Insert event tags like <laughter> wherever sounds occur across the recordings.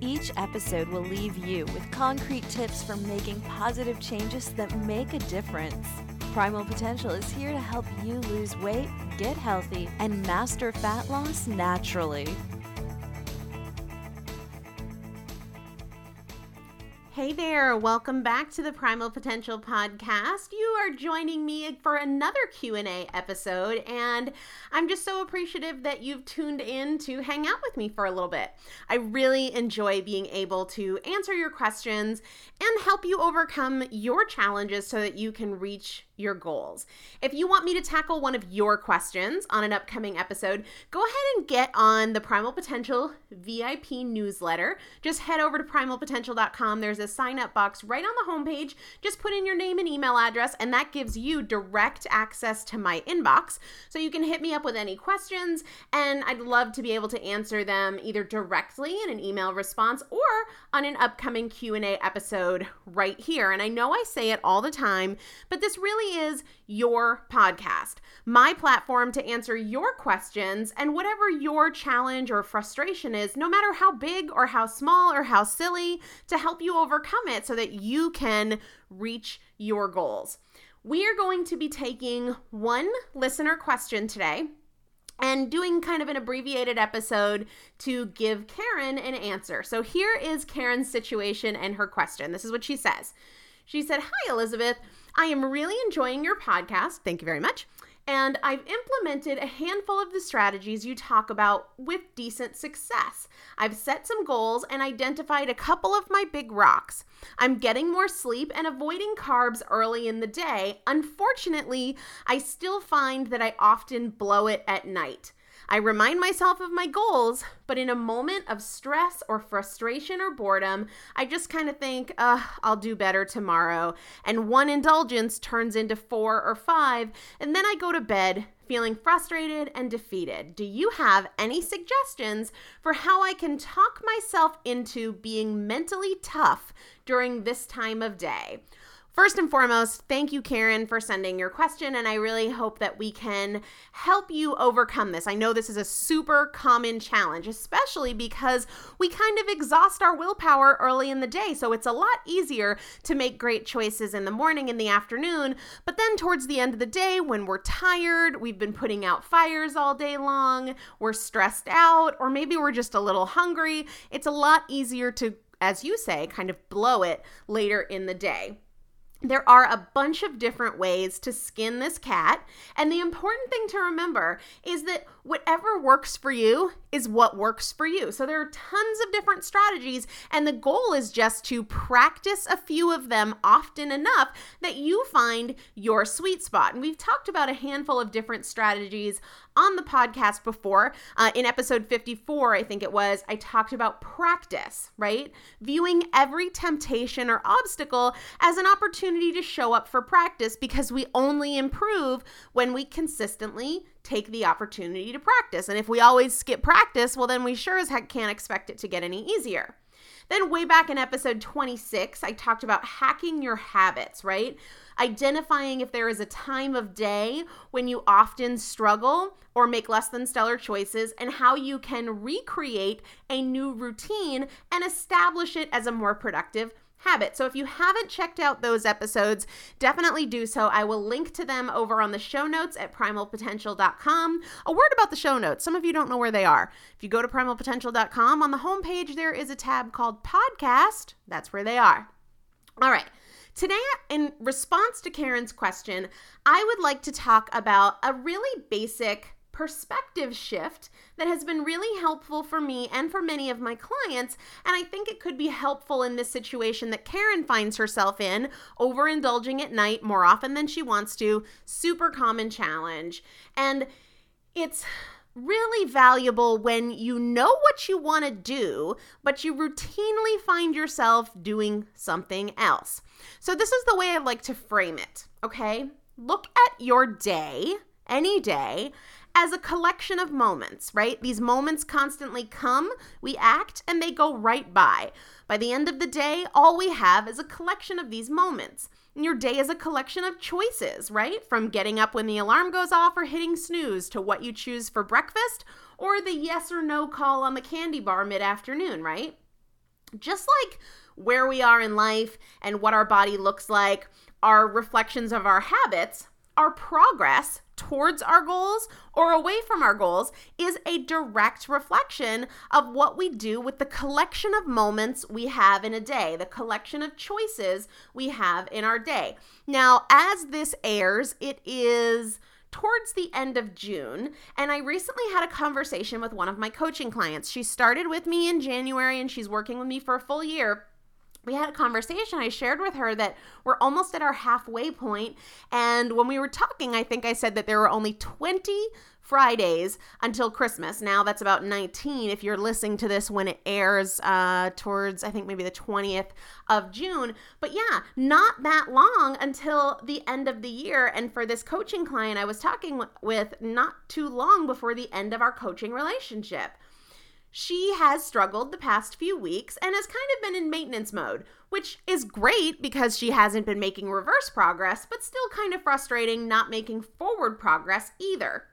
each episode will leave you with concrete tips for making positive changes that make a difference. Primal Potential is here to help you lose weight, get healthy, and master fat loss naturally. Hey there, welcome back to the Primal Potential podcast. You are joining me for another Q&A episode and I'm just so appreciative that you've tuned in to hang out with me for a little bit. I really enjoy being able to answer your questions and help you overcome your challenges so that you can reach your goals. If you want me to tackle one of your questions on an upcoming episode, go ahead and get on the Primal Potential VIP newsletter. Just head over to primalpotential.com. There's a sign up box right on the homepage. Just put in your name and email address, and that gives you direct access to my inbox. So you can hit me up with any questions, and I'd love to be able to answer them either directly in an email response or on an upcoming Q&A episode right here. And I know I say it all the time, but this really is your podcast, my platform to answer your questions and whatever your challenge or frustration is, no matter how big or how small or how silly, to help you overcome it so that you can reach your goals. We are going to be taking one listener question today and doing kind of an abbreviated episode to give Karen an answer. So here is Karen's situation and her question. This is what she says. She said, Hi, Elizabeth. I am really enjoying your podcast. Thank you very much. And I've implemented a handful of the strategies you talk about with decent success. I've set some goals and identified a couple of my big rocks. I'm getting more sleep and avoiding carbs early in the day. Unfortunately, I still find that I often blow it at night. I remind myself of my goals, but in a moment of stress or frustration or boredom, I just kind of think, I'll do better tomorrow. And one indulgence turns into four or five, and then I go to bed feeling frustrated and defeated. Do you have any suggestions for how I can talk myself into being mentally tough during this time of day? First and foremost, thank you, Karen, for sending your question. And I really hope that we can help you overcome this. I know this is a super common challenge, especially because we kind of exhaust our willpower early in the day. So it's a lot easier to make great choices in the morning, in the afternoon. But then towards the end of the day, when we're tired, we've been putting out fires all day long, we're stressed out, or maybe we're just a little hungry, it's a lot easier to, as you say, kind of blow it later in the day there are a bunch of different ways to skin this cat. And the important thing to remember is that whatever works for you is what works for you. So there are tons of different strategies, and the goal is just to practice a few of them often enough that you find your sweet spot. And we've talked about a handful of different strategies on the podcast before. Uh, in episode 54, I think it was, I talked about practice, right? Viewing every temptation or obstacle as an opportunity to show up for practice because we only improve when we consistently take the opportunity to practice. And if we always skip practice, well, then we sure as heck can't expect it to get any easier. Then, way back in episode 26, I talked about hacking your habits, right? Identifying if there is a time of day when you often struggle or make less than stellar choices, and how you can recreate a new routine and establish it as a more productive habit. So if you haven't checked out those episodes, definitely do so. I will link to them over on the show notes at primalpotential.com. A word about the show notes. Some of you don't know where they are. If you go to primalpotential.com, on the homepage there is a tab called podcast. That's where they are. All right. Today, in response to Karen's question, I would like to talk about a really basic perspective shift that has been really helpful for me and for many of my clients. And I think it could be helpful in this situation that Karen finds herself in, overindulging at night more often than she wants to. Super common challenge. And it's really valuable when you know what you want to do, but you routinely find yourself doing something else. So, this is the way I like to frame it, okay? Look at your day, any day, as a collection of moments, right? These moments constantly come, we act, and they go right by. By the end of the day, all we have is a collection of these moments. And your day is a collection of choices, right? From getting up when the alarm goes off or hitting snooze to what you choose for breakfast or the yes or no call on the candy bar mid afternoon, right? Just like where we are in life and what our body looks like, are reflections of our habits, our progress towards our goals or away from our goals is a direct reflection of what we do with the collection of moments we have in a day, the collection of choices we have in our day. Now, as this airs, it is towards the end of June, and I recently had a conversation with one of my coaching clients. She started with me in January and she's working with me for a full year we had a conversation. I shared with her that we're almost at our halfway point. And when we were talking, I think I said that there were only 20 Fridays until Christmas. Now that's about 19 if you're listening to this when it airs uh, towards, I think maybe the 20th of June. But yeah, not that long until the end of the year. And for this coaching client I was talking with, not too long before the end of our coaching relationship she has struggled the past few weeks and has kind of been in maintenance mode, which is great because she hasn't been making reverse progress, but still kind of frustrating not making forward progress either.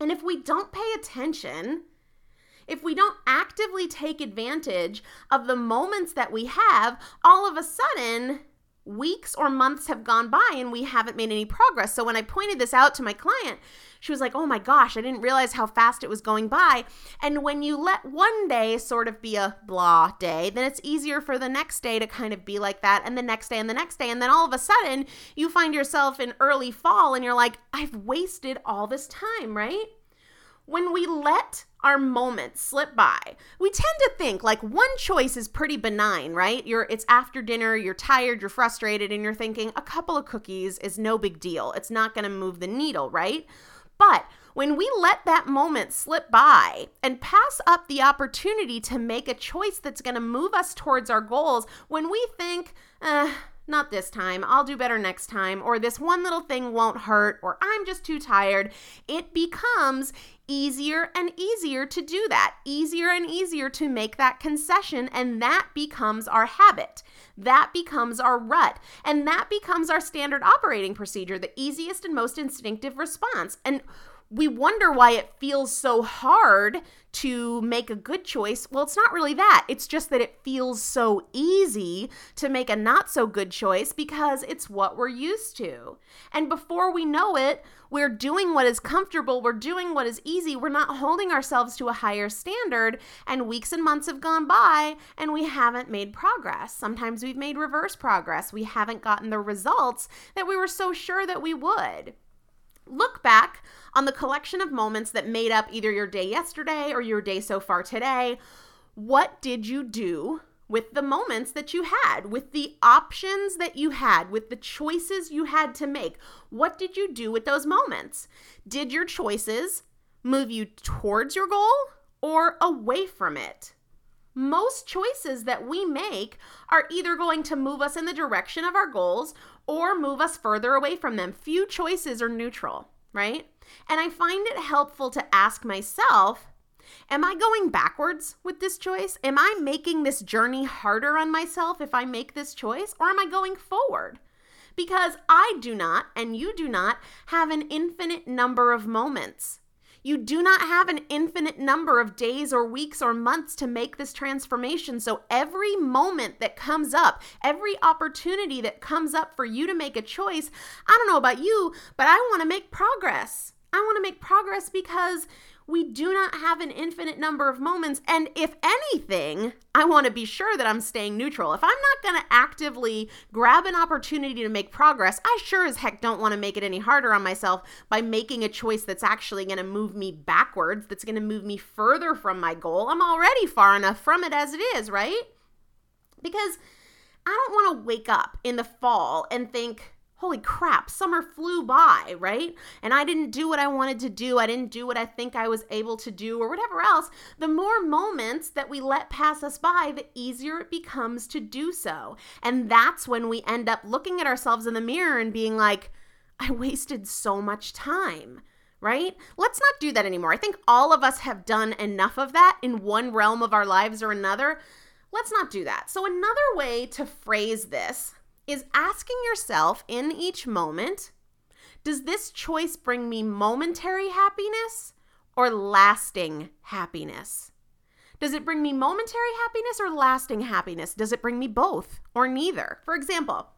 And if we don't pay attention, if we don't actively take advantage of the moments that we have, all of a sudden, weeks or months have gone by and we haven't made any progress. So when I pointed this out to my client, she was like, oh my gosh, I didn't realize how fast it was going by. And when you let one day sort of be a blah day, then it's easier for the next day to kind of be like that, and the next day, and the next day. And then all of a sudden, you find yourself in early fall and you're like, I've wasted all this time, right? When we let our moments slip by. We tend to think like one choice is pretty benign, right? You're it's after dinner, you're tired, you're frustrated and you're thinking a couple of cookies is no big deal. It's not going to move the needle, right? But when we let that moment slip by and pass up the opportunity to make a choice that's going to move us towards our goals, when we think, eh, not this time, I'll do better next time, or this one little thing won't hurt, or I'm just too tired, it becomes easier and easier to do that, easier and easier to make that concession, and that becomes our habit. That becomes our rut, and that becomes our standard operating procedure, the easiest and most instinctive response. And we wonder why it feels so hard to make a good choice. Well, it's not really that. It's just that it feels so easy to make a not so good choice because it's what we're used to. And before we know it, we're doing what is comfortable, we're doing what is easy, we're not holding ourselves to a higher standard. And weeks and months have gone by and we haven't made progress. Sometimes we've made reverse progress. We haven't gotten the results that we were so sure that we would. Look back on the collection of moments that made up either your day yesterday or your day so far today. What did you do with the moments that you had, with the options that you had, with the choices you had to make? What did you do with those moments? Did your choices move you towards your goal or away from it? Most choices that we make are either going to move us in the direction of our goals or move us further away from them. Few choices are neutral, right? And I find it helpful to ask myself Am I going backwards with this choice? Am I making this journey harder on myself if I make this choice? Or am I going forward? Because I do not, and you do not, have an infinite number of moments. You do not have an infinite number of days or weeks or months to make this transformation. So every moment that comes up, every opportunity that comes up for you to make a choice, I don't know about you, but I want to make progress. I want to make progress because we do not have an infinite number of moments. And if anything, I want to be sure that I'm staying neutral. If I'm not going to actively grab an opportunity to make progress, I sure as heck don't want to make it any harder on myself by making a choice that's actually going to move me backwards, that's going to move me further from my goal. I'm already far enough from it as it is, right? Because I don't want to wake up in the fall and think, holy crap, summer flew by, right? And I didn't do what I wanted to do. I didn't do what I think I was able to do, or whatever else. The more moments that we let pass us by, the easier it becomes to do so. And that's when we end up looking at ourselves in the mirror and being like, I wasted so much time right? Let's not do that anymore. I think all of us have done enough of that in one realm of our lives or another. Let's not do that. So, another way to phrase this is asking yourself in each moment does this choice bring me momentary happiness or lasting happiness? Does it bring me momentary happiness or lasting happiness? Does it bring me both or neither? For example,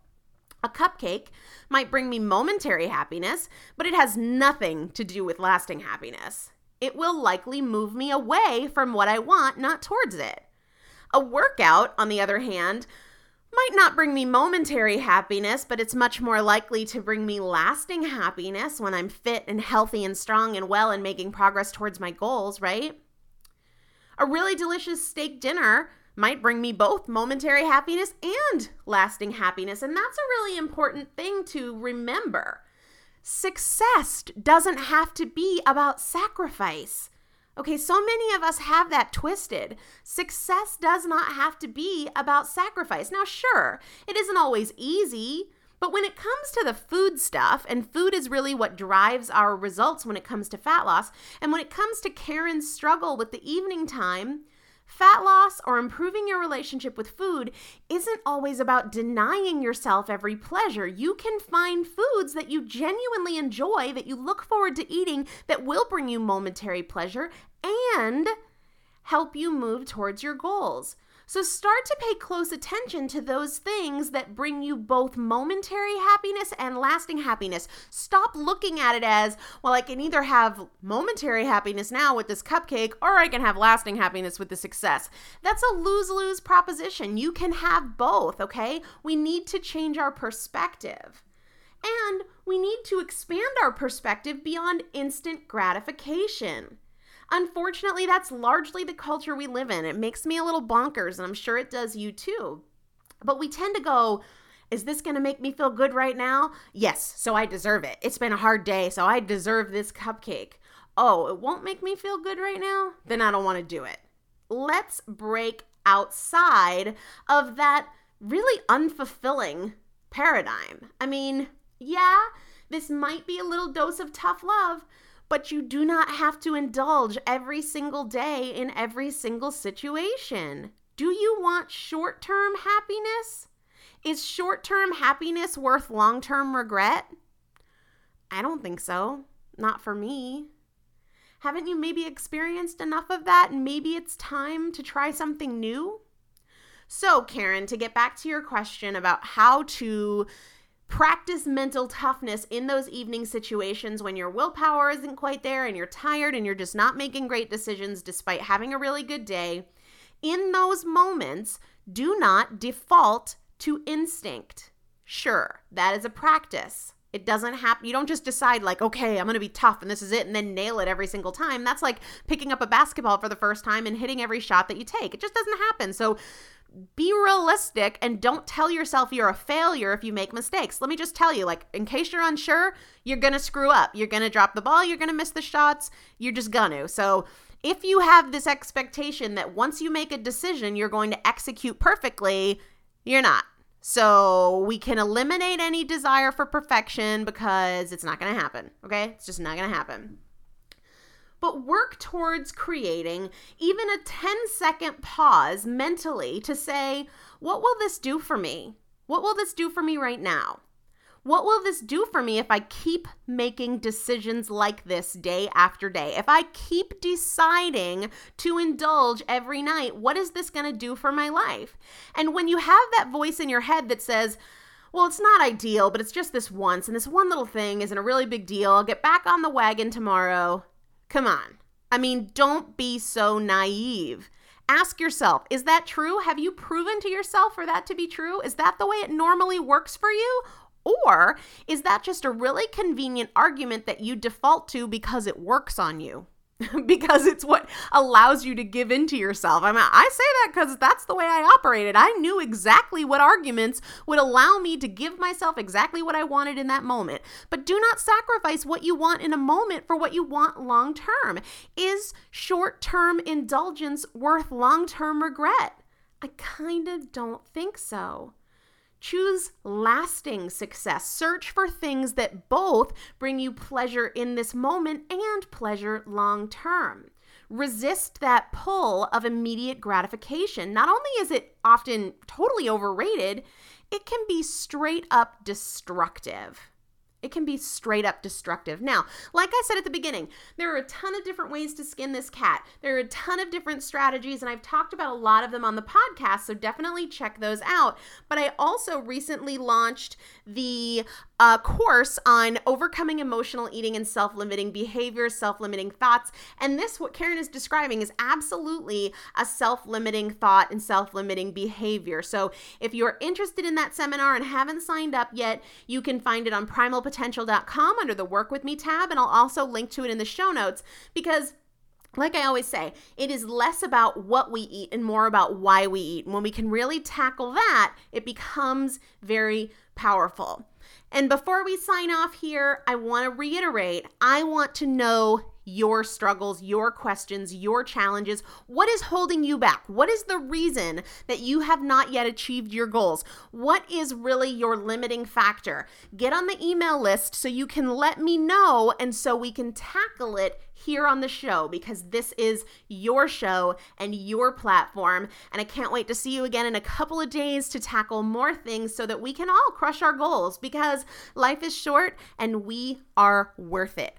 A cupcake might bring me momentary happiness, but it has nothing to do with lasting happiness. It will likely move me away from what I want, not towards it. A workout, on the other hand, might not bring me momentary happiness, but it's much more likely to bring me lasting happiness when I'm fit and healthy and strong and well and making progress towards my goals, right? A really delicious steak dinner might bring me both momentary happiness and lasting happiness. And that's a really important thing to remember. Success doesn't have to be about sacrifice. Okay, so many of us have that twisted. Success does not have to be about sacrifice. Now, sure, it isn't always easy, but when it comes to the food stuff, and food is really what drives our results when it comes to fat loss, and when it comes to Karen's struggle with the evening time, Fat loss or improving your relationship with food isn't always about denying yourself every pleasure. You can find foods that you genuinely enjoy, that you look forward to eating, that will bring you momentary pleasure and help you move towards your goals. So start to pay close attention to those things that bring you both momentary happiness and lasting happiness. Stop looking at it as, well, I can either have momentary happiness now with this cupcake or I can have lasting happiness with the success. That's a lose lose proposition. You can have both, okay? We need to change our perspective. And we need to expand our perspective beyond instant gratification. Unfortunately, that's largely the culture we live in. It makes me a little bonkers, and I'm sure it does you too. But we tend to go, is this going to make me feel good right now? Yes, so I deserve it. It's been a hard day, so I deserve this cupcake. Oh, it won't make me feel good right now? Then I don't want to do it. Let's break outside of that really unfulfilling paradigm. I mean, yeah, this might be a little dose of tough love, but you do not have to indulge every single day in every single situation. Do you want short term happiness? Is short term happiness worth long term regret? I don't think so. Not for me. Haven't you maybe experienced enough of that and maybe it's time to try something new? So, Karen, to get back to your question about how to practice mental toughness in those evening situations when your willpower isn't quite there and you're tired and you're just not making great decisions despite having a really good day. In those moments, do not default to instinct. Sure, that is a practice. It doesn't happen. You don't just decide, like, okay, I'm going to be tough and this is it, and then nail it every single time. That's like picking up a basketball for the first time and hitting every shot that you take. It just doesn't happen. So be realistic and don't tell yourself you're a failure if you make mistakes. Let me just tell you, like, in case you're unsure, you're gonna screw up. You're gonna drop the ball, you're gonna miss the shots, you're just gonna. So, if you have this expectation that once you make a decision, you're going to execute perfectly, you're not. So, we can eliminate any desire for perfection because it's not gonna happen, okay? It's just not gonna happen but work towards creating even a 10 second pause mentally to say, What will this do for me? What will this do for me right now? What will this do for me if I keep making decisions like this day after day? If I keep deciding to indulge every night, what is this going to do for my life? And when you have that voice in your head that says, well, it's not ideal, but it's just this once, and this one little thing isn't a really big deal. I'll get back on the wagon tomorrow. Come on. I mean, don't be so naive. Ask yourself, is that true? Have you proven to yourself for that to be true? Is that the way it normally works for you? Or is that just a really convenient argument that you default to because it works on you? <laughs> because it's what allows you to give in to yourself. I mean, I say that because that's the way I operated. I knew exactly what arguments would allow me to give myself exactly what I wanted in that moment. But do not sacrifice what you want in a moment for what you want long term. Is short term indulgence worth long term regret? I kind of don't think so. Choose lasting success. Search for things that both bring you pleasure in this moment and pleasure long term. Resist that pull of immediate gratification. Not only is it often totally overrated, it can be straight up destructive. It can be straight up destructive. Now, like I said at the beginning, there are a ton of different ways to skin this cat. There are a ton of different strategies, and I've talked about a lot of them on the podcast, so definitely check those out. But I also recently launched the uh, course on overcoming emotional eating and self limiting behaviors, self limiting thoughts. And this, what Karen is describing, is absolutely a self limiting thought and self limiting behavior. So if you're interested in that seminar and haven't signed up yet, you can find it on primalpotential.com under the Work With Me tab. And I'll also link to it in the show notes because like I always say, it is less about what we eat and more about why we eat. And when we can really tackle that, it becomes very powerful. And before we sign off here, I want to reiterate I want to know your struggles, your questions, your challenges. What is holding you back? What is the reason that you have not yet achieved your goals? What is really your limiting factor? Get on the email list so you can let me know and so we can tackle it here on the show because this is your show and your platform. And I can't wait to see you again in a couple of days to tackle more things so that we can all crush our goals because life is short and we are worth it.